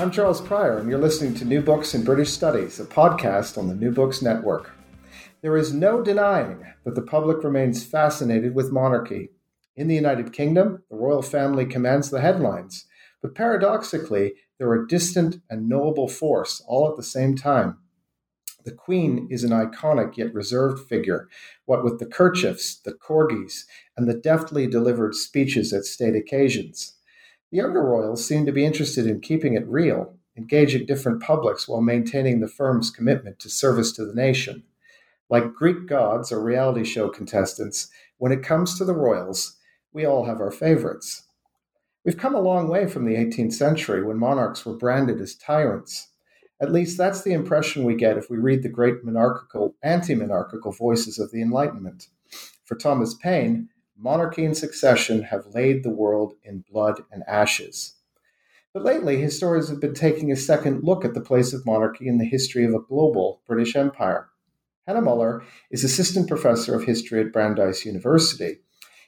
I'm Charles Prior, and you're listening to New Books in British Studies, a podcast on the New Books Network. There is no denying that the public remains fascinated with monarchy. In the United Kingdom, the royal family commands the headlines, but paradoxically, they're a distant and knowable force all at the same time. The Queen is an iconic yet reserved figure, what with the kerchiefs, the corgis, and the deftly delivered speeches at state occasions. The younger royals seem to be interested in keeping it real, engaging different publics while maintaining the firm's commitment to service to the nation. Like Greek gods or reality show contestants, when it comes to the royals, we all have our favorites. We've come a long way from the 18th century when monarchs were branded as tyrants. At least that's the impression we get if we read the great monarchical, anti monarchical voices of the Enlightenment. For Thomas Paine, monarchy and succession have laid the world in blood and ashes. But lately, historians have been taking a second look at the place of monarchy in the history of a global British Empire. Hannah Muller is assistant professor of history at Brandeis University.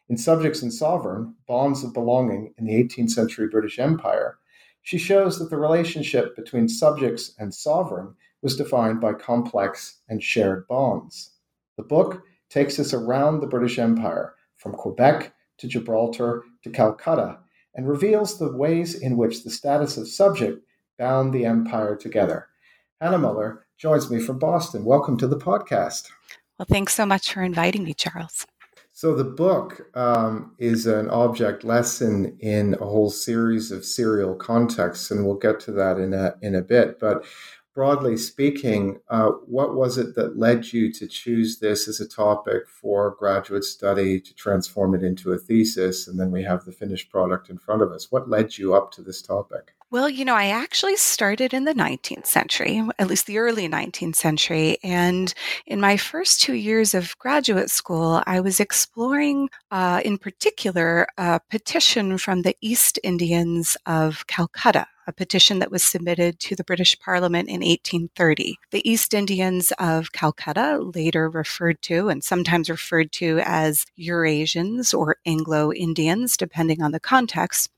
In Subjects and Sovereign Bonds of Belonging in the 18th Century British Empire, she shows that the relationship between subjects and sovereign was defined by complex and shared bonds. The book takes us around the British Empire from Quebec to Gibraltar to Calcutta and reveals the ways in which the status of subject bound the empire together. Hannah Muller joins me from Boston. Welcome to the podcast. Well, thanks so much for inviting me, Charles. So, the book um, is an object lesson in a whole series of serial contexts, and we'll get to that in a, in a bit. But broadly speaking, uh, what was it that led you to choose this as a topic for graduate study to transform it into a thesis? And then we have the finished product in front of us. What led you up to this topic? Well, you know, I actually started in the 19th century, at least the early 19th century. And in my first two years of graduate school, I was exploring, uh, in particular, a petition from the East Indians of Calcutta a petition that was submitted to the British Parliament in 1830. The East Indians of Calcutta, later referred to and sometimes referred to as Eurasians or Anglo Indians, depending on the context,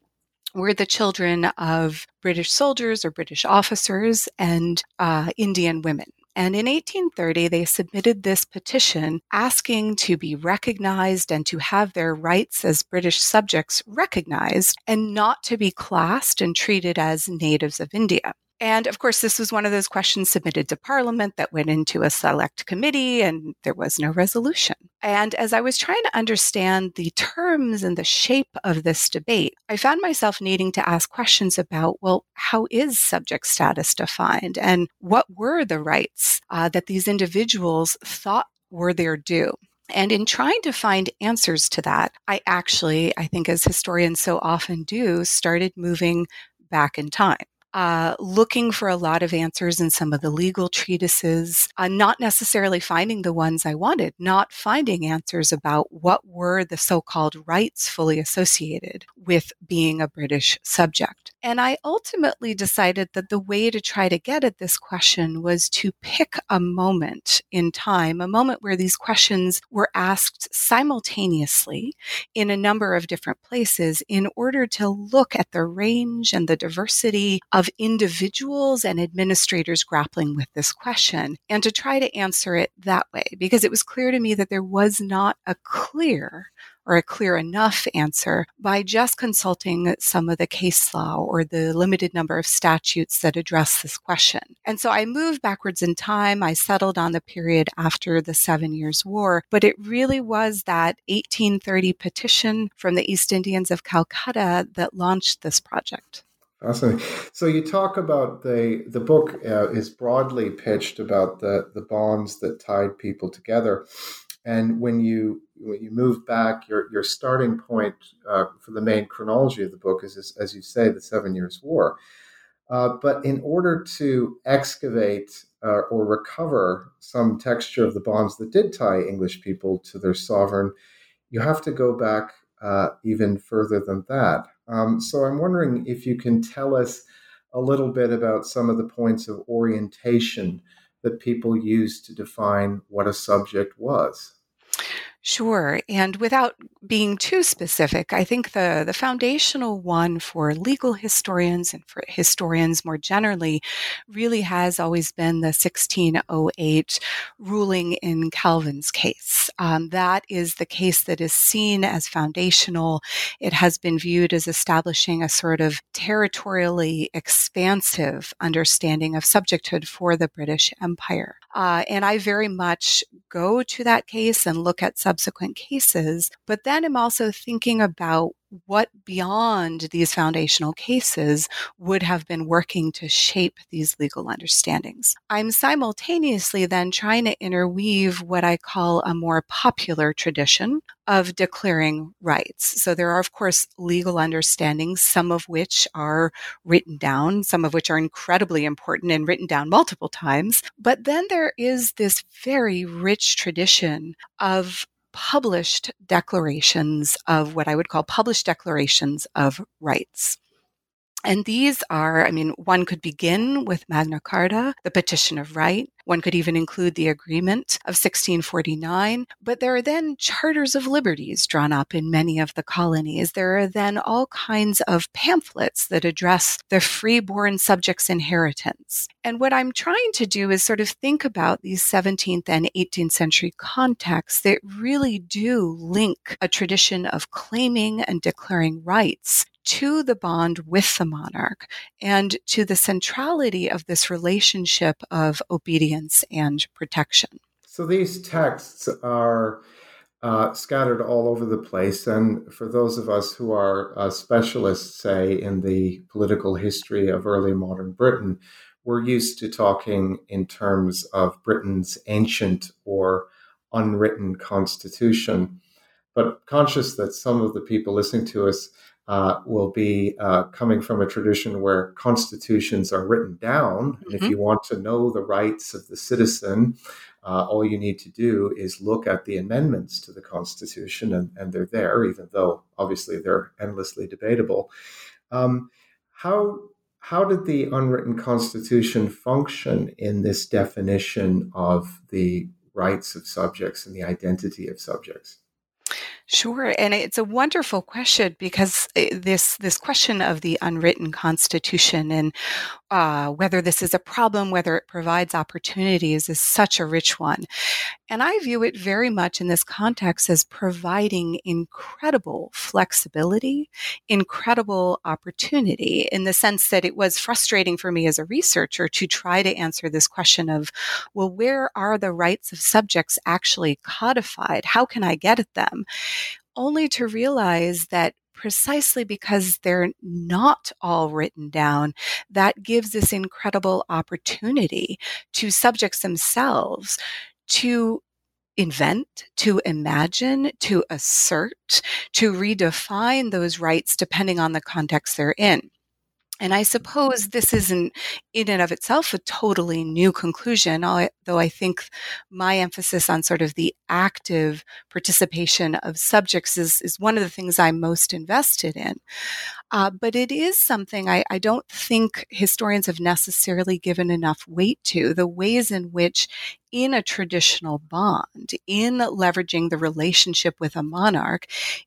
were the children of British soldiers or British officers and uh, Indian women. And in 1830, they submitted this petition asking to be recognized and to have their rights as British subjects recognized and not to be classed and treated as natives of India. And of course, this was one of those questions submitted to Parliament that went into a select committee, and there was no resolution. And as I was trying to understand the terms and the shape of this debate, I found myself needing to ask questions about well, how is subject status defined? And what were the rights uh, that these individuals thought were their due? And in trying to find answers to that, I actually, I think as historians so often do, started moving back in time uh, looking for a lot of answers in some of the legal treatises, uh, not necessarily finding the ones I wanted, not finding answers about what were the so called rights fully associated with being a British subject. And I ultimately decided that the way to try to get at this question was to pick a moment in time, a moment where these questions were asked simultaneously in a number of different places in order to look at the range and the diversity of individuals and administrators grappling with this question and to try to answer it that way because it was clear to me that there was not a clear or a clear enough answer by just consulting some of the case law or the limited number of statutes that address this question. And so I moved backwards in time. I settled on the period after the Seven Years' War, but it really was that 1830 petition from the East Indians of Calcutta that launched this project. Fascinating. So you talk about the the book uh, is broadly pitched about the the bonds that tied people together, and when you when you move back, your your starting point uh, for the main chronology of the book is, as you say, the Seven Years' War. Uh, but in order to excavate uh, or recover some texture of the bonds that did tie English people to their sovereign, you have to go back uh, even further than that. Um, so I'm wondering if you can tell us a little bit about some of the points of orientation that people used to define what a subject was. Sure. And without being too specific, I think the, the foundational one for legal historians and for historians more generally really has always been the 1608 ruling in Calvin's case. Um, that is the case that is seen as foundational. It has been viewed as establishing a sort of territorially expansive understanding of subjecthood for the British Empire. Uh, and I very much go to that case and look at subsequent cases, but then I'm also thinking about what beyond these foundational cases would have been working to shape these legal understandings. I'm simultaneously then trying to interweave what I call a more popular tradition of declaring rights. So there are, of course, legal understandings, some of which are written down, some of which are incredibly important and written down multiple times. But then there is this very rich tradition of published declarations of what I would call published declarations of rights. And these are, I mean, one could begin with Magna Carta, the Petition of Right. One could even include the Agreement of 1649. But there are then charters of liberties drawn up in many of the colonies. There are then all kinds of pamphlets that address the freeborn subjects' inheritance. And what I'm trying to do is sort of think about these 17th and 18th century contexts that really do link a tradition of claiming and declaring rights to the bond with the monarch and to the centrality of this relationship of obedience and protection. So these texts are uh, scattered all over the place. And for those of us who are uh, specialists, say, in the political history of early modern Britain, we're used to talking in terms of Britain's ancient or unwritten constitution. But conscious that some of the people listening to us uh, will be uh, coming from a tradition where constitutions are written down. Mm-hmm. And if mm-hmm. you want to know the rights of the citizen, uh, all you need to do is look at the amendments to the Constitution, and, and they're there, even though obviously they're endlessly debatable. Um, how how did the unwritten Constitution function in this definition of the rights of subjects and the identity of subjects? Sure, and it's a wonderful question because eh, this this question of the unwritten constitution and uh, whether this is a problem, whether it provides opportunities, is such a rich one, and I view it very much in this context as providing incredible flexibility, incredible opportunity, in the sense that it was frustrating for me as a researcher to try to answer this question of, well, where are the rights of subjects actually codified? How can I get at them? only to realize that precisely because they're not all written down, that gives this incredible opportunity to subjects themselves to invent, to imagine, to assert, to redefine those rights depending on the context they're in. And I suppose this isn't in and of itself a totally new conclusion, though I think my emphasis on sort of the active participation of subjects is, is one of the things I'm most invested in. Uh, but it is something I, I don't think historians have necessarily given enough weight to the ways in which, in a traditional bond, in leveraging the relationship with a monarch,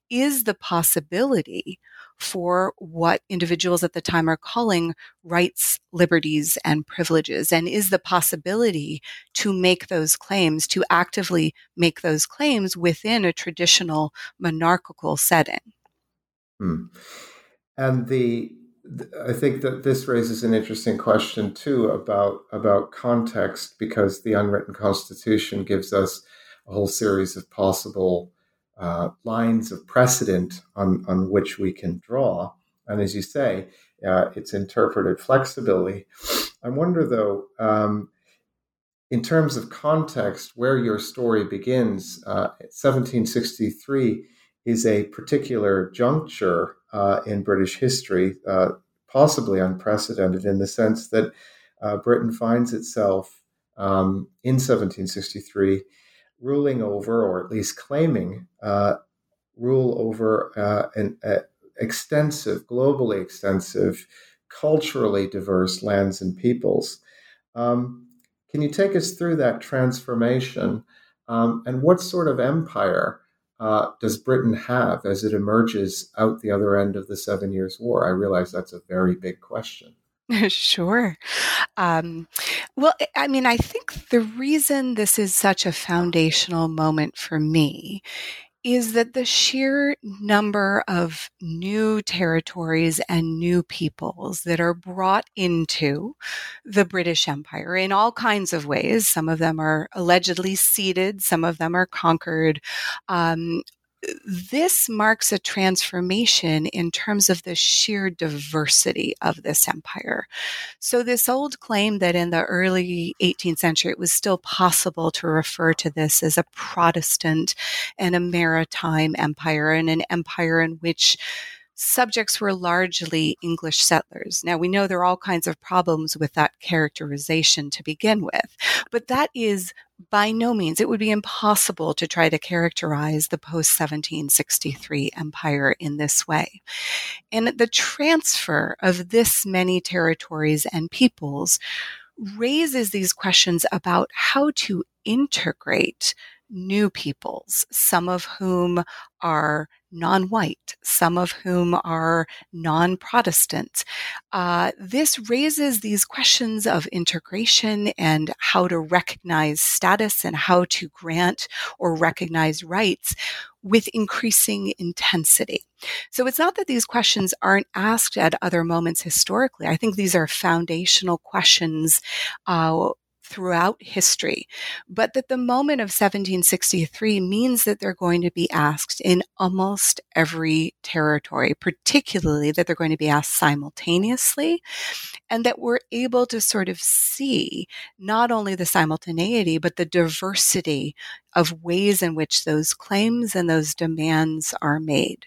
is the possibility for what individuals at the time are calling rights, liberties, and privileges, and is the possibility to make those claims, to actively make those claims within a traditional monarchical setting. Hmm. And the I think that this raises an interesting question too about about context because the unwritten constitution gives us a whole series of possible uh, lines of precedent on, on which we can draw. And as you say, uh, it's interpreted flexibility. I wonder, though, um, in terms of context, where your story begins, uh, 1763 is a particular juncture uh, in British history, uh, possibly unprecedented in the sense that uh, Britain finds itself um, in 1763 ruling over, or at least claiming, uh, rule over uh, an uh, extensive, globally extensive, culturally diverse lands and peoples. Um, can you take us through that transformation um, and what sort of empire uh, does Britain have as it emerges out the other end of the Seven Years' War? I realize that's a very big question. sure. Um, well, I mean, I think the reason this is such a foundational moment for me is that the sheer number of new territories and new peoples that are brought into the British Empire in all kinds of ways. Some of them are allegedly ceded, some of them are conquered. Um, this marks a transformation in terms of the sheer diversity of this empire. So, this old claim that in the early 18th century it was still possible to refer to this as a Protestant and a maritime empire and an empire in which subjects were largely English settlers. Now, we know there are all kinds of problems with that characterization to begin with, but that is by no means, it would be impossible to try to characterize the post 1763 empire in this way. And the transfer of this many territories and peoples raises these questions about how to integrate new peoples, some of whom are non white, some of whom are non Protestant. Uh, this raises these questions of integration and how to recognize status and how to grant or recognize rights with increasing intensity. So it's not that these questions aren't asked at other moments historically. I think these are foundational questions uh, throughout history, but that the moment of 1763 means that they're going to be asked in almost every territory, particularly that they're going to be asked simultaneously, and that we're able to sort of see not only the simultaneity, but the diversity of ways in which those claims and those demands are made.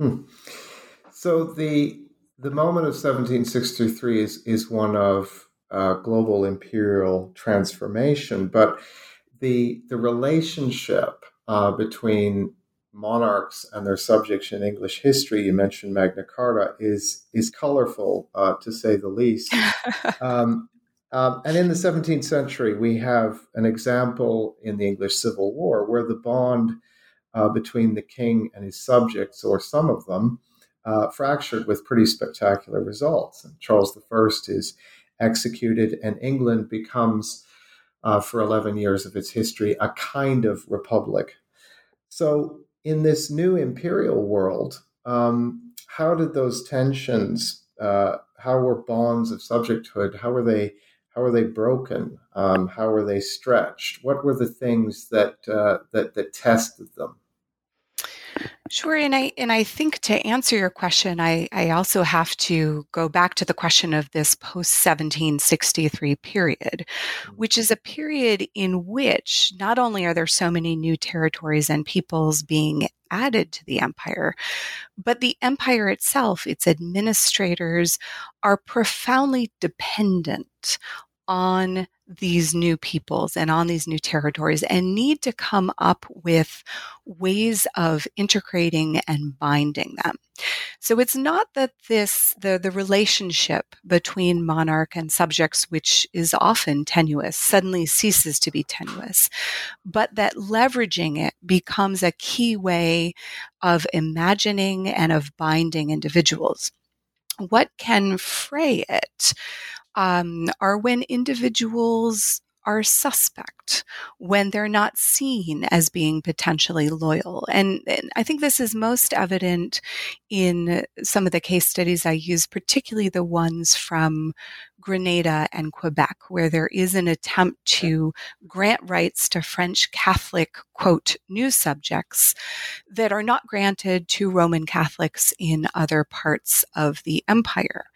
Hmm. So the the moment of 1763 is is one of uh, global imperial transformation, but the the relationship uh, between monarchs and their subjects in English history, you mentioned Magna Carta, is is colorful uh, to say the least. um, um, and in the 17th century, we have an example in the English Civil War where the bond uh, between the king and his subjects, or some of them, uh, fractured with pretty spectacular results. And Charles I is executed, and England becomes, uh, for 11 years of its history, a kind of republic. So, in this new imperial world, um, how did those tensions, uh, how were bonds of subjecthood, how were they? How were they broken? Um, how were they stretched? What were the things that uh, that that tested them? Sure, and I and I think to answer your question, I, I also have to go back to the question of this post 1763 period, mm-hmm. which is a period in which not only are there so many new territories and peoples being added to the empire, but the empire itself, its administrators, are profoundly dependent on these new peoples and on these new territories and need to come up with ways of integrating and binding them. So it's not that this the the relationship between monarch and subjects which is often tenuous suddenly ceases to be tenuous, but that leveraging it becomes a key way of imagining and of binding individuals. What can fray it? Um, are when individuals are suspect when they're not seen as being potentially loyal. And, and, I think this is most evident in some of the case studies I use, particularly the ones from Grenada and Quebec, where there is an attempt to grant rights to French Catholic, quote, new subjects that are not granted to Roman Catholics in other parts of the empire.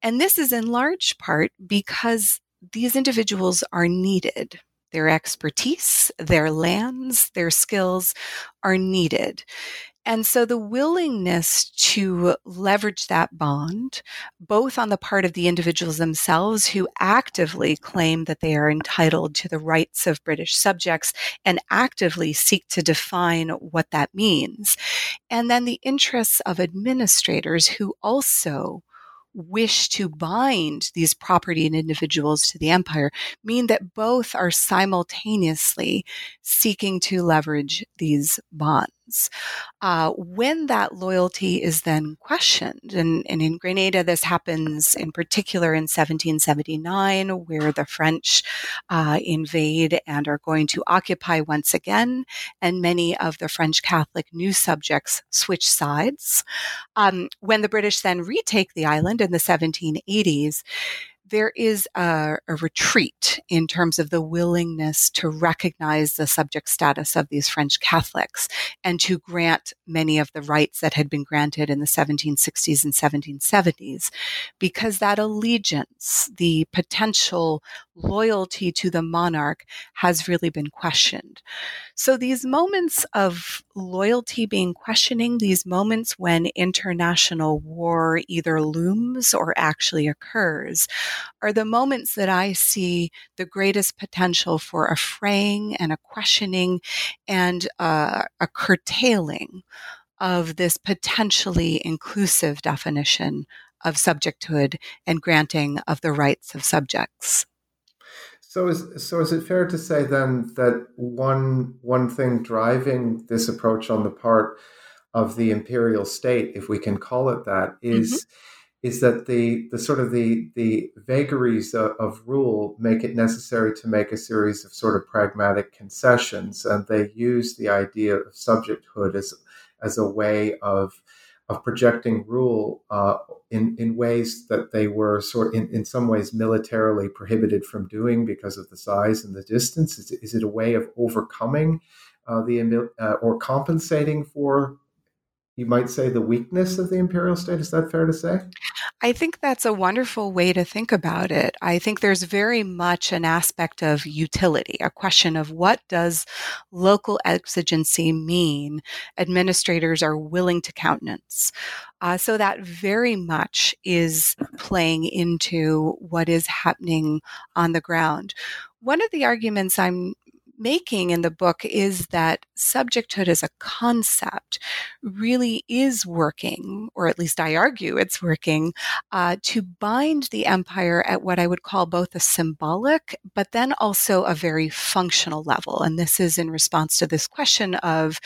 And this is in large part because these individuals are needed. Their expertise, their lands, their skills are needed. And so the willingness to leverage that bond, both on the part of the individuals themselves who actively claim that they are entitled to the rights of British subjects and actively seek to define what that means, and then the interests of administrators who also wish to bind these property and individuals to the empire mean that both are simultaneously seeking to leverage these bonds. Uh, when that loyalty is then questioned, and, and, in Grenada, this happens in particular in 1779, where the French uh, invade and are going to occupy once again, and many of the French Catholic new subjects switch sides. Um, when the British then retake the island in the 1780s, there is a, a, retreat in terms of the willingness to recognize the subject status of these French Catholics and to grant many of the rights that had been granted in the 1760s and 1770s, because that allegiance, the potential loyalty to the monarch, has really been questioned. So these moments of loyalty being questioning, these moments when international war either looms or actually occurs, are the moments that I see the greatest potential for a fraying and a questioning and a, a curtailing of this potentially inclusive definition of subjecthood and granting of the rights of subjects. So is so is it fair to say then that one one thing driving this approach on the part of the imperial state, if we can call it that, is mm-hmm. is that the the sort of the the vagaries of, of, rule make it necessary to make a series of sort of pragmatic concessions, and they use the idea of subjecthood as as a way of of projecting rule uh, in in ways that they were sort in, in some ways militarily prohibited from doing because of the size and the distance. Is, is it a way of overcoming uh, the uh, or compensating for you might say the weakness of the imperial state is that fair to say I think that's a wonderful way to think about it. I think there's very much an aspect of utility, a question of what does local exigency mean administrators are willing to countenance. Uh, so that very much is playing into what is happening on the ground. One of the arguments I'm making in the book is that subjecthood as a concept really is working, or at least I argue it's working, uh, to bind the empire at what I would call both a symbolic, but then also a very functional level. And this is in response to this question of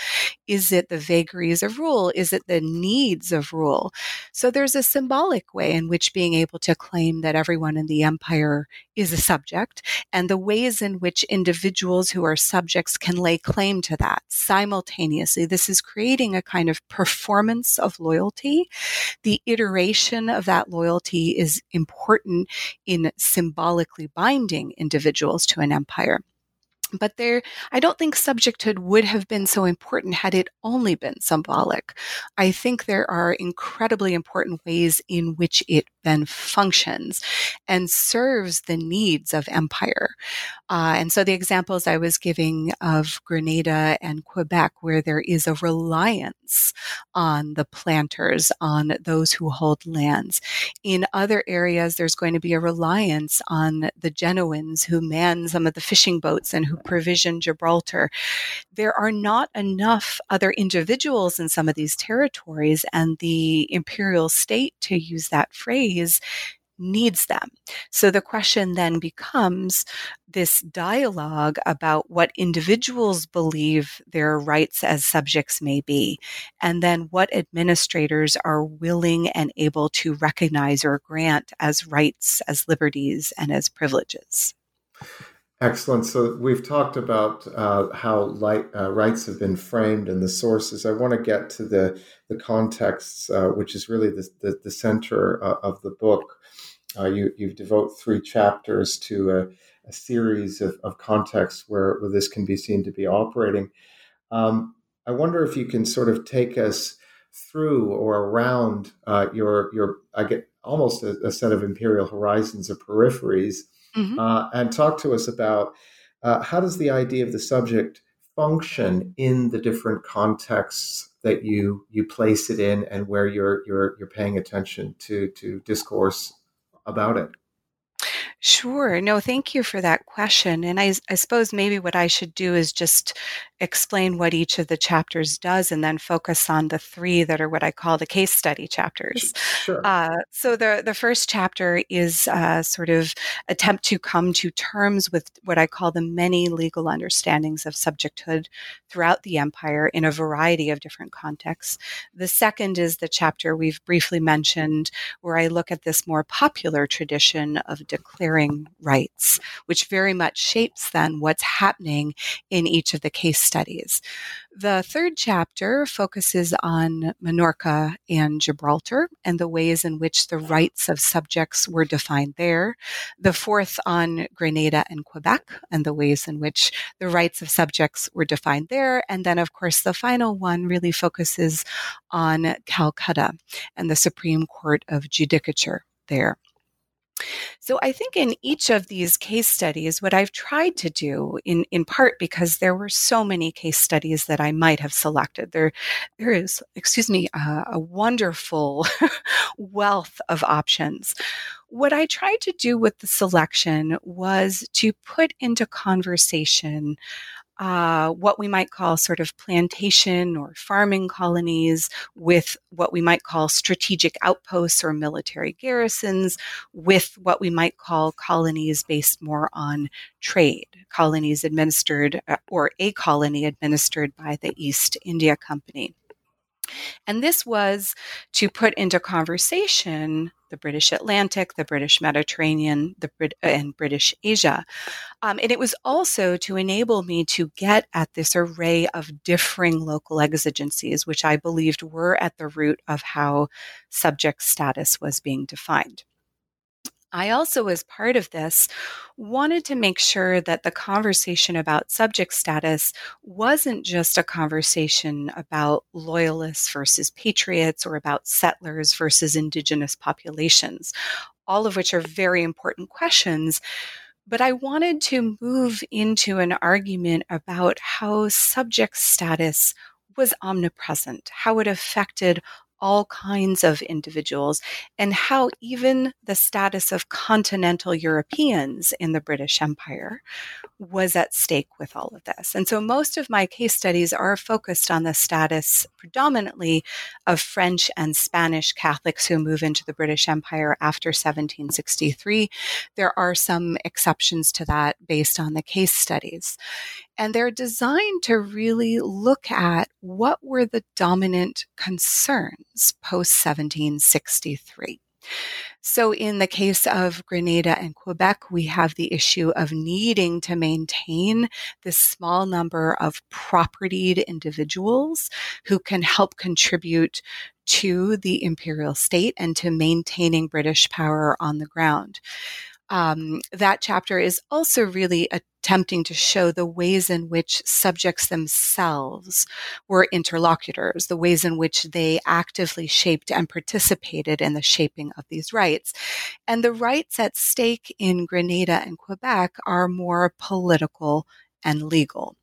is it the vagaries of rule? Is it the needs of rule? So there's a symbolic way in which being able to claim that everyone in the empire is a subject, and the ways in which individuals who are subjects can lay claim to that simultaneously. This is creating a kind of performance of loyalty. The iteration of that loyalty is important in symbolically binding individuals to an empire. But there, I don't think subjecthood would have been so important had it only been symbolic. I think there are incredibly important ways in which it then functions and serves the needs of empire. Uh, and so the examples I was giving of Grenada and Quebec, where there is a reliance on the planters, on those who hold lands. In other areas, there's going to be a reliance on the Genoans who man some of the fishing boats and who provision Gibraltar. There are not enough other individuals in some of these territories, and the imperial state, to use that phrase, needs them. So the question then becomes this dialogue about what individuals believe their rights as subjects may be, and then what administrators are willing and able to recognize or grant as rights, as liberties, and as privileges. Excellent. So we've talked about uh, how light, uh, rights have been framed and the sources. I want to get to the the contexts, uh, which is really the the, the center uh, of the book. Uh, you you devote three chapters to a, a series of, of contexts where, where this can be seen to be operating. Um, I wonder if you can sort of take us through or around uh, your your I get almost a, a set of imperial horizons or peripheries mm-hmm. uh, and talk to us about uh, how does the idea of the subject function in the different contexts that you you place it in and where you're you're you're paying attention to to discourse about it Sure. No, thank you for that question. And I, I, suppose maybe what I should do is just explain what each of the chapters does and then focus on the three that are what I call the case study chapters. Sure. Uh, so the, the first chapter is uh, sort of attempt to come to terms with what I call the many legal understandings of subjecthood throughout the empire in a variety of different contexts. The second is the chapter we've briefly mentioned where I look at this more popular tradition of declaring rights, which very much shapes then what's happening in each of the case studies. The third chapter focuses on Minorca and Gibraltar and the ways in which the rights of subjects were defined there. The fourth on Grenada and Quebec and the ways in which the rights of subjects were defined there. And then, of course, the final one really focuses on Calcutta and the Supreme Court of Judicature there. So I think in each of these case studies, what I've tried to do, in, in part because there were so many case studies that I might have selected, there, there is, excuse me, uh, a wonderful wealth of options. What I tried to do with the selection was to put into conversation uh, what we might call sort of plantation or farming colonies with what we might call strategic outposts or military garrisons with what we might call colonies based more on trade, colonies administered uh, or a colony administered by the East India Company. And this was to put into conversation the British Atlantic, the British Mediterranean, the Brit- and British Asia. Um, and it was also to enable me to get at this array of differing local exigencies, which I believed were at the root of how subject status was being defined. I also, as part of this, wanted to make sure that the conversation about subject status wasn't just a conversation about loyalists versus patriots or about settlers versus indigenous populations, all of which are very important questions. But I wanted to move into an argument about how subject status was omnipresent, how it affected all kinds of individuals, and how even the status of continental Europeans in the British Empire was at stake with all of this. And so most of my case studies are focused on the status predominantly of French and Spanish Catholics who move into the British Empire after 1763. There are some exceptions to that based on the case studies. And they're designed to really look at what were the dominant concerns post 1763. So, in the case of Grenada and Quebec, we have the issue of needing to maintain this small number of propertied individuals who can help contribute to the imperial state and to maintaining British power on the ground um, that chapter is also really attempting to show the ways in which subjects themselves were interlocutors, the ways in which they actively shaped and participated in the shaping of these rights. And the rights at stake in Grenada and Quebec are more political and legal.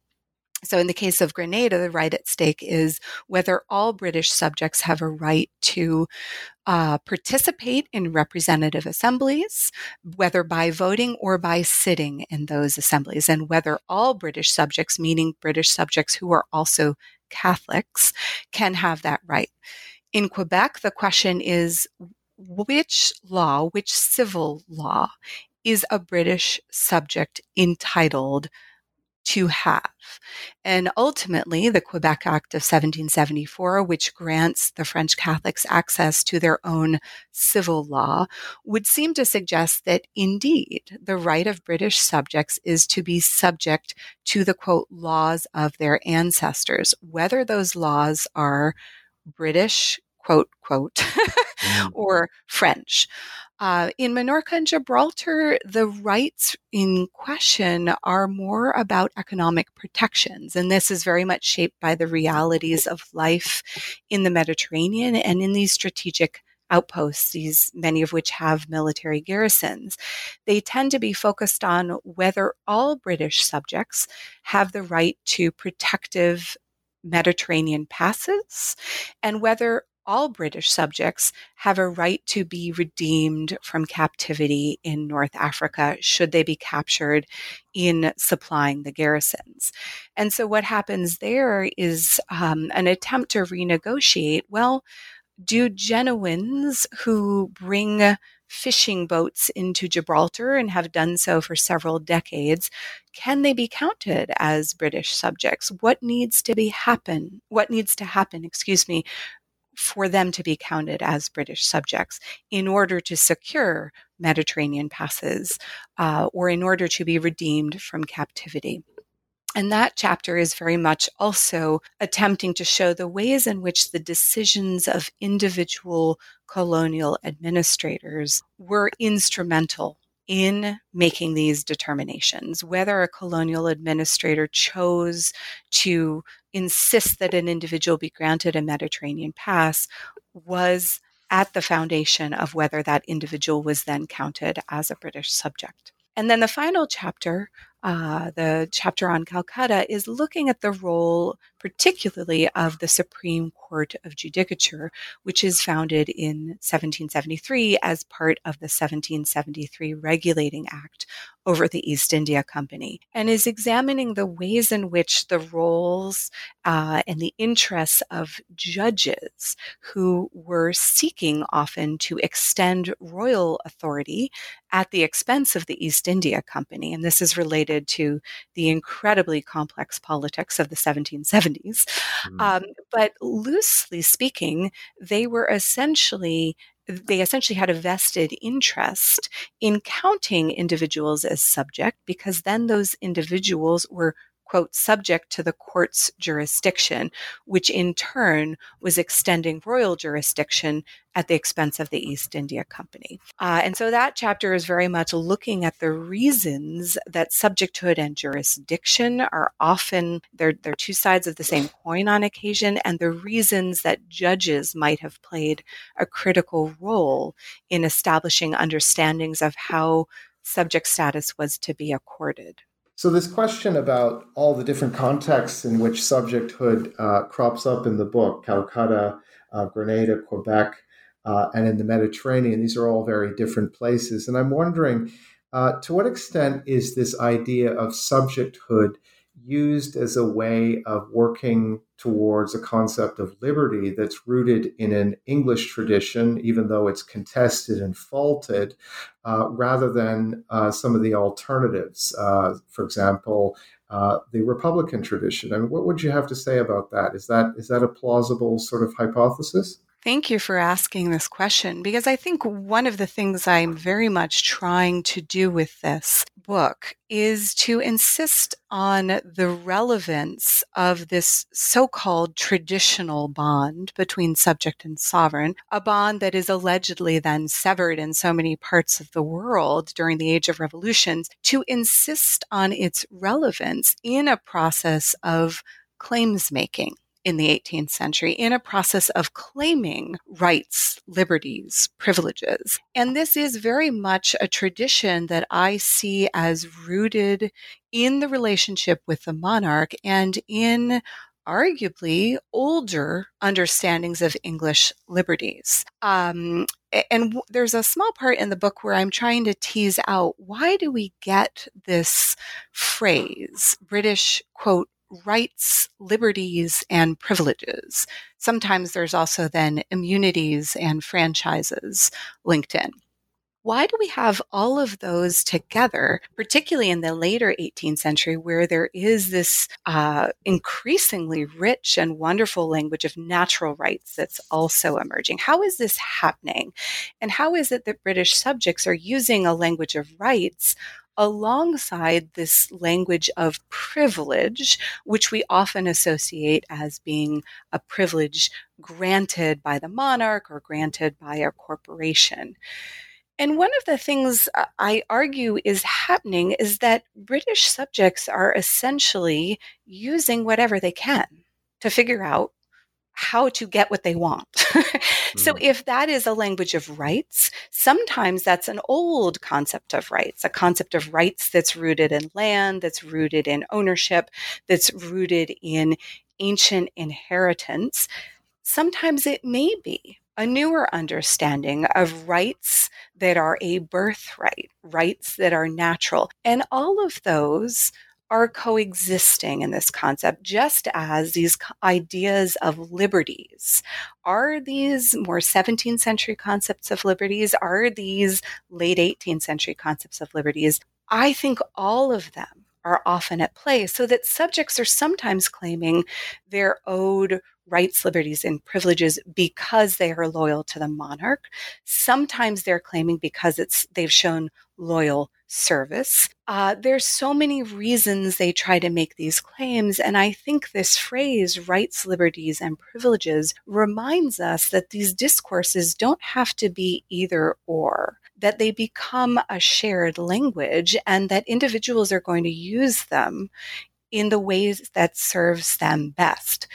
So, in the case of Grenada, the right at stake is whether all British subjects have a right to uh, participate in representative assemblies, whether by voting or by sitting in those assemblies, and whether all British subjects, meaning British subjects who are also Catholics, can have that right. In Quebec, the question is which law, which civil law, is a British subject entitled to have. And ultimately, the Quebec Act of 1774, which grants the French Catholics access to their own civil law, would seem to suggest that indeed the right of British subjects is to be subject to the quote laws of their ancestors, whether those laws are British, quote, quote, mm. or French. Uh, in Minorca and Gibraltar, the rights in question are more about economic protections. And this is very much shaped by the realities of life in the Mediterranean and in these strategic outposts, these many of which have military garrisons. They tend to be focused on whether all British subjects have the right to protective Mediterranean passes and whether all British subjects have a right to be redeemed from captivity in North Africa should they be captured in supplying the garrisons. And so what happens there is um, an attempt to renegotiate. Well, do Genoans who bring fishing boats into Gibraltar and have done so for several decades, can they be counted as British subjects? What needs to be happen? What needs to happen, excuse me, for them to be counted as British subjects in order to secure Mediterranean passes uh, or in order to be redeemed from captivity. And that chapter is very much also attempting to show the ways in which the decisions of individual colonial administrators were instrumental in making these determinations. Whether a colonial administrator chose to insist that an individual be granted a Mediterranean pass was at the foundation of whether that individual was then counted as a British subject. And then the final chapter uh, the chapter on Calcutta is looking at the role, particularly of the Supreme Court of Judicature, which is founded in 1773 as part of the 1773 Regulating Act over the East India Company, and is examining the ways in which the roles uh, and the interests of judges who were seeking often to extend royal authority at the expense of the East India Company. And this is related to the incredibly complex politics of the 1770s. Mm-hmm. Um, but loosely speaking, they were essentially they essentially had a vested interest in counting individuals as subject because then those individuals were quote, subject to the court's jurisdiction, which in turn was extending royal jurisdiction at the expense of the East India Company. Uh, and so that chapter is very much looking at the reasons that subjecthood and jurisdiction are often, they're, they're two sides of the same coin on occasion, and the reasons that judges might have played a critical role in establishing understandings of how subject status was to be accorded. So, this question about all the different contexts in which subjecthood uh, crops up in the book Calcutta, uh, Grenada, Quebec, uh, and in the Mediterranean, these are all very different places. And I'm wondering uh, to what extent is this idea of subjecthood used as a way of working towards a concept of liberty that's rooted in an English tradition, even though it's contested and faulted, uh, rather than uh, some of the alternatives. Uh, for example, uh, the Republican tradition. I mean, what would you have to say about that? Is that is that a plausible sort of hypothesis? Thank you for asking this question because I think one of the things I'm very much trying to do with this book is to insist on the relevance of this so called traditional bond between subject and sovereign, a bond that is allegedly then severed in so many parts of the world during the Age of Revolutions, to insist on its relevance in a process of claims making in the 18th century in a process of claiming rights, liberties, privileges. And this is very much a tradition that I see as rooted in the relationship with the monarch and in arguably older understandings of English liberties. Um, and w- there's a small part in the book where I'm trying to tease out why do we get this phrase, British, quote, rights, liberties, and privileges. Sometimes there's also then immunities and franchises linked in. Why do we have all of those together, particularly in the later 18th century, where there is this uh, increasingly rich and wonderful language of natural rights that's also emerging? How is this happening? And how is it that British subjects are using a language of rights alongside this language of privilege, which we often associate as being a privilege granted by the monarch or granted by a corporation. And one of the things uh, I argue is happening is that British subjects are essentially using whatever they can to figure out how to get what they want. so, mm. if that is a language of rights, sometimes that's an old concept of rights, a concept of rights that's rooted in land, that's rooted in ownership, that's rooted in ancient inheritance. sometimes it may be a newer understanding of rights that are a birthright, rights that are natural. And all of those are coexisting in this concept, just as these ideas of liberties. Are these more 17th century concepts of liberties? Are these late 18th century concepts of liberties? I think all of them are often at play, so that subjects are sometimes claiming they're owed rights, liberties, and privileges because they are loyal to the monarch. Sometimes they're claiming because it's they've shown loyal service. Uh, there's so many reasons they try to make these claims, and I think this phrase "rights, liberties, and privileges" reminds us that these discourses don't have to be either or that they become a shared language and that individuals are going to use them in the ways that serves them best.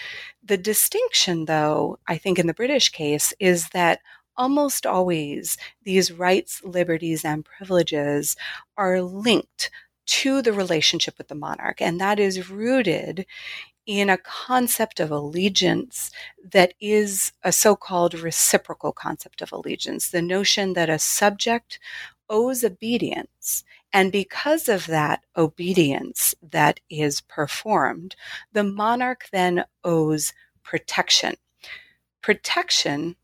The distinction, though, I think in the British case, is that almost always these rights, liberties, and privileges are linked to the relationship with the monarch. And that is rooted in a concept of allegiance that is a so called reciprocal concept of allegiance. The notion that a subject owes obedience. And because of that obedience that is performed, the monarch then owes protection. Protection,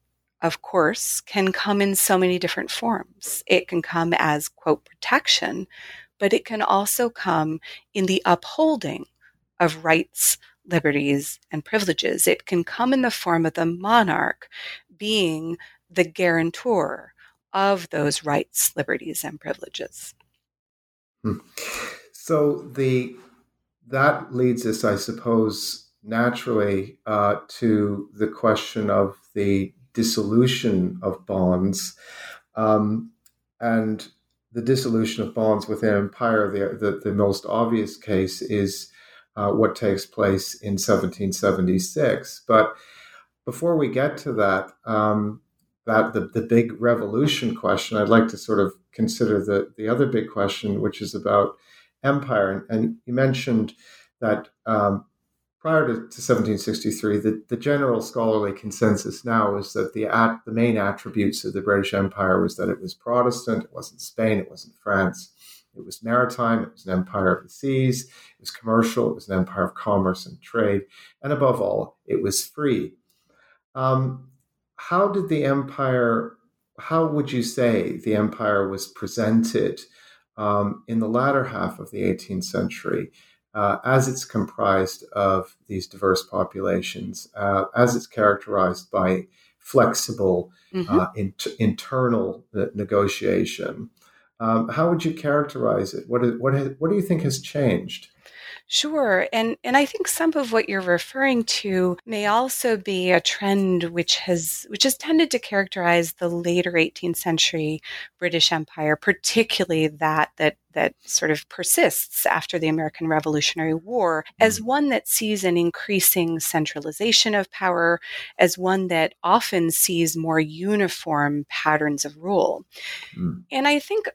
of course, can come in so many different forms. It can come as, quote, protection, but it can also come in the upholding of rights, liberties, and privileges. It can come in the form of the monarch being the guarantor of those rights, liberties, and privileges. Hmm. So the that leads us, I suppose, naturally uh, to the question of the dissolution of bonds, um, and the dissolution of bonds within empire. The, the, the most obvious case is uh, what takes place in 1776. But before we get to that, um, that the, the big revolution question, I'd like to sort of consider the, the other big question, which is about empire. And, and you mentioned that um, prior to, to 1763, the, the general scholarly consensus now is that the, at, the main attributes of the British Empire was that it was Protestant, it wasn't Spain, it wasn't France. It was maritime, it was an empire of the seas, it was commercial, it was an empire of commerce and trade, and above all, it was free. Um, how did the empire, how would you say the empire was presented um, in the latter half of the 18th century? Uh, as it's comprised of these diverse populations, uh, as it's characterized by flexible mm-hmm. uh, in- internal negotiation, um, how would you characterize it? What, is, what, has, what do you think has changed? Sure. And and I think some of what you're referring to may also be a trend which has which has tended to characterize the later 18th century British Empire, particularly that that that sort of persists after the American Revolutionary War as mm. one that sees an increasing centralization of power, as one that often sees more uniform patterns of rule. Mm. And I think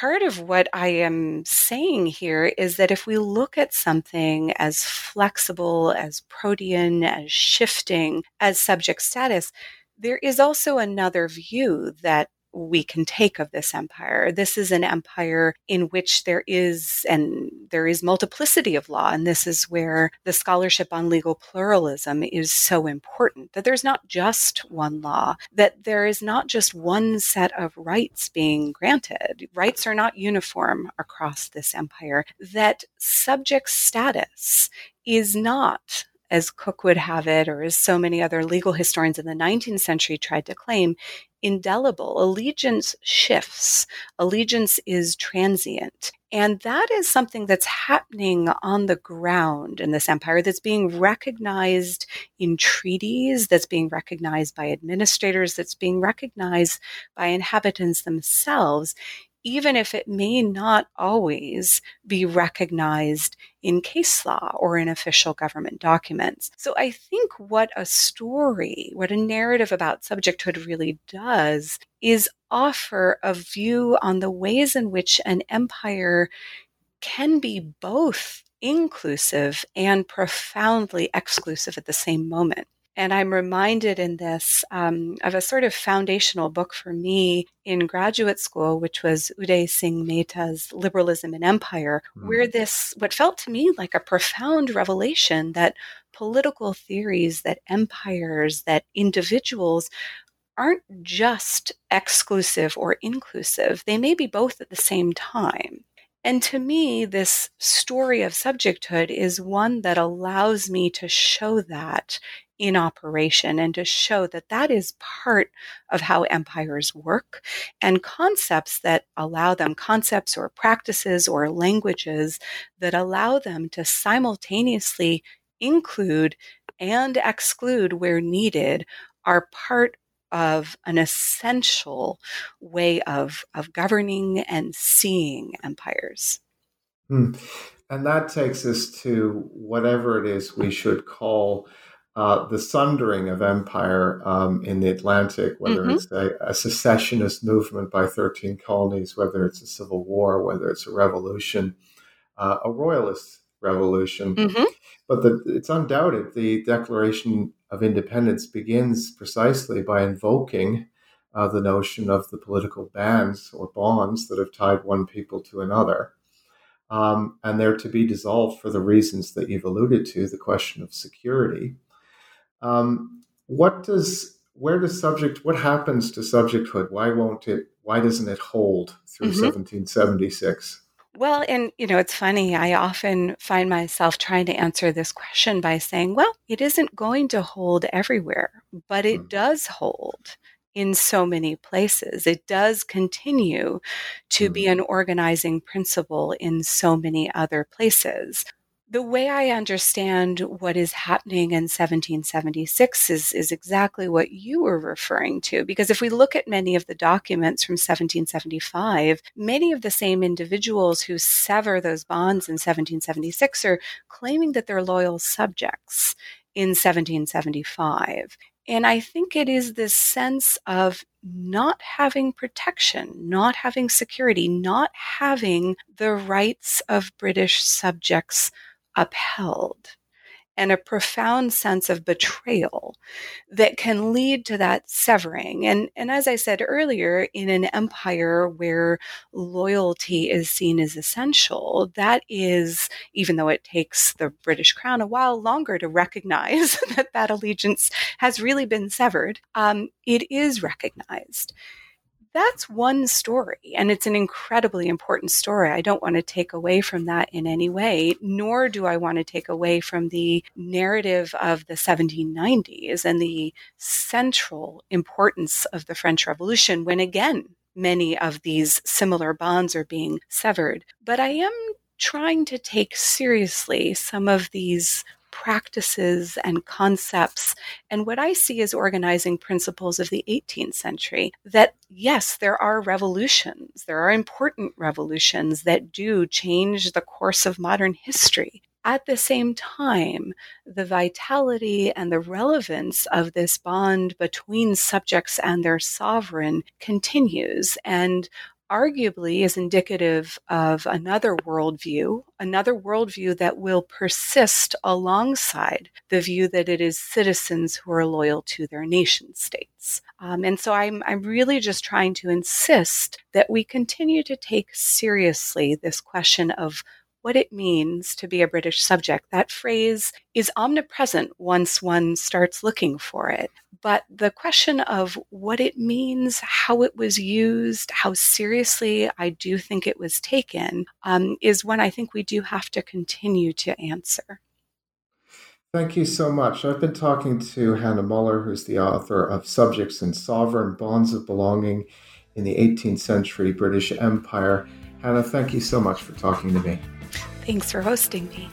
part of what I am saying here is that if we look at something as flexible, as protean, as shifting as subject status, there is also another view that we can take of this empire. This is an empire in which there is and there is multiplicity of law and this is where the scholarship on legal pluralism is so important that there's not just one law, that there is not just one set of rights being granted. Rights are not uniform across this empire, that subject status is not as Coke would have it, or as so many other legal historians in the 19th century tried to claim, indelible. Allegiance shifts, allegiance is transient. And that is something that's happening on the ground in this empire that's being recognized in treaties, that's being recognized by administrators, that's being recognized by inhabitants themselves even if it may not always be recognized in case law or in official government documents. So I think what a story, what a narrative about subjecthood really does is offer a view on the ways in which an empire can be both inclusive and profoundly exclusive at the same moment. And I'm reminded in this um, of a sort of foundational book for me in graduate school, which was Uday Singh Mehta's Liberalism and Empire, mm. where this, what felt to me like a profound revelation that political theories, that empires, that individuals aren't just exclusive or inclusive. They may be both at the same time. And to me, this story of subjecthood is one that allows me to show that in operation and to show that that is part of how empires work and concepts that allow them, concepts or practices or languages that allow them to simultaneously include and exclude where needed are part of an essential way of, of governing and seeing empires. Hmm. And that takes us to whatever it is we should call uh, the sundering of empire um, in the Atlantic, whether mm-hmm. it's a, a, secessionist movement by 13 colonies, whether it's a civil war, whether it's a revolution, uh, a royalist revolution. Mm-hmm. But the, it's undoubted the Declaration of Independence begins precisely by invoking uh, the notion of the political bands or bonds that have tied one people to another. Um, and they're to be dissolved for the reasons that you've alluded to the question of security. Um, what does where does subject what happens to subjecthood why won't it why doesn't it hold through mm-hmm. 1776 well, and you know, it's funny. I often find myself trying to answer this question by saying, well, it isn't going to hold everywhere, but it mm. does hold in so many places. It does continue to mm. be an organizing principle in so many other places the way I understand what is happening in 1776 is, is exactly what you were referring to. Because if we look at many of the documents from 1775, many of the same individuals who sever those bonds in 1776 are claiming that they're loyal subjects in 1775. And I think it is this sense of not having protection, not having security, not having the rights of British subjects upheld and a profound sense of betrayal that can lead to that severing. And, and as I said earlier, in an empire where loyalty is seen as essential, that is, even though it takes the British crown a while longer to recognize that that allegiance has really been severed, um, it is recognized that's one story and it's an incredibly important story. I don't want to take away from that in any way, nor do I want to take away from the narrative of the 1790s and the central importance of the French Revolution when again many of these similar bonds are being severed. But I am trying to take seriously some of these practices and concepts and what I see as organizing principles of the 18th century. That, yes, there are revolutions, there are important revolutions that do change the course of modern history. At the same time, the vitality and the relevance of this bond between subjects and their sovereign continues. And arguably is indicative of another worldview, another worldview that will persist alongside the view that it is citizens who are loyal to their nation states. Um, and so I'm, I'm really just trying to insist that we continue to take seriously this question of what it means to be a British subject. That phrase is omnipresent once one starts looking for it. But the question of what it means, how it was used, how seriously I do think it was taken, um, is one I think we do have to continue to answer. Thank you so much. I've been talking to Hannah Muller, who's the author of Subjects and Sovereign Bonds of Belonging in the 18th Century British Empire. Hannah, thank you so much for talking to me. Thanks for hosting me.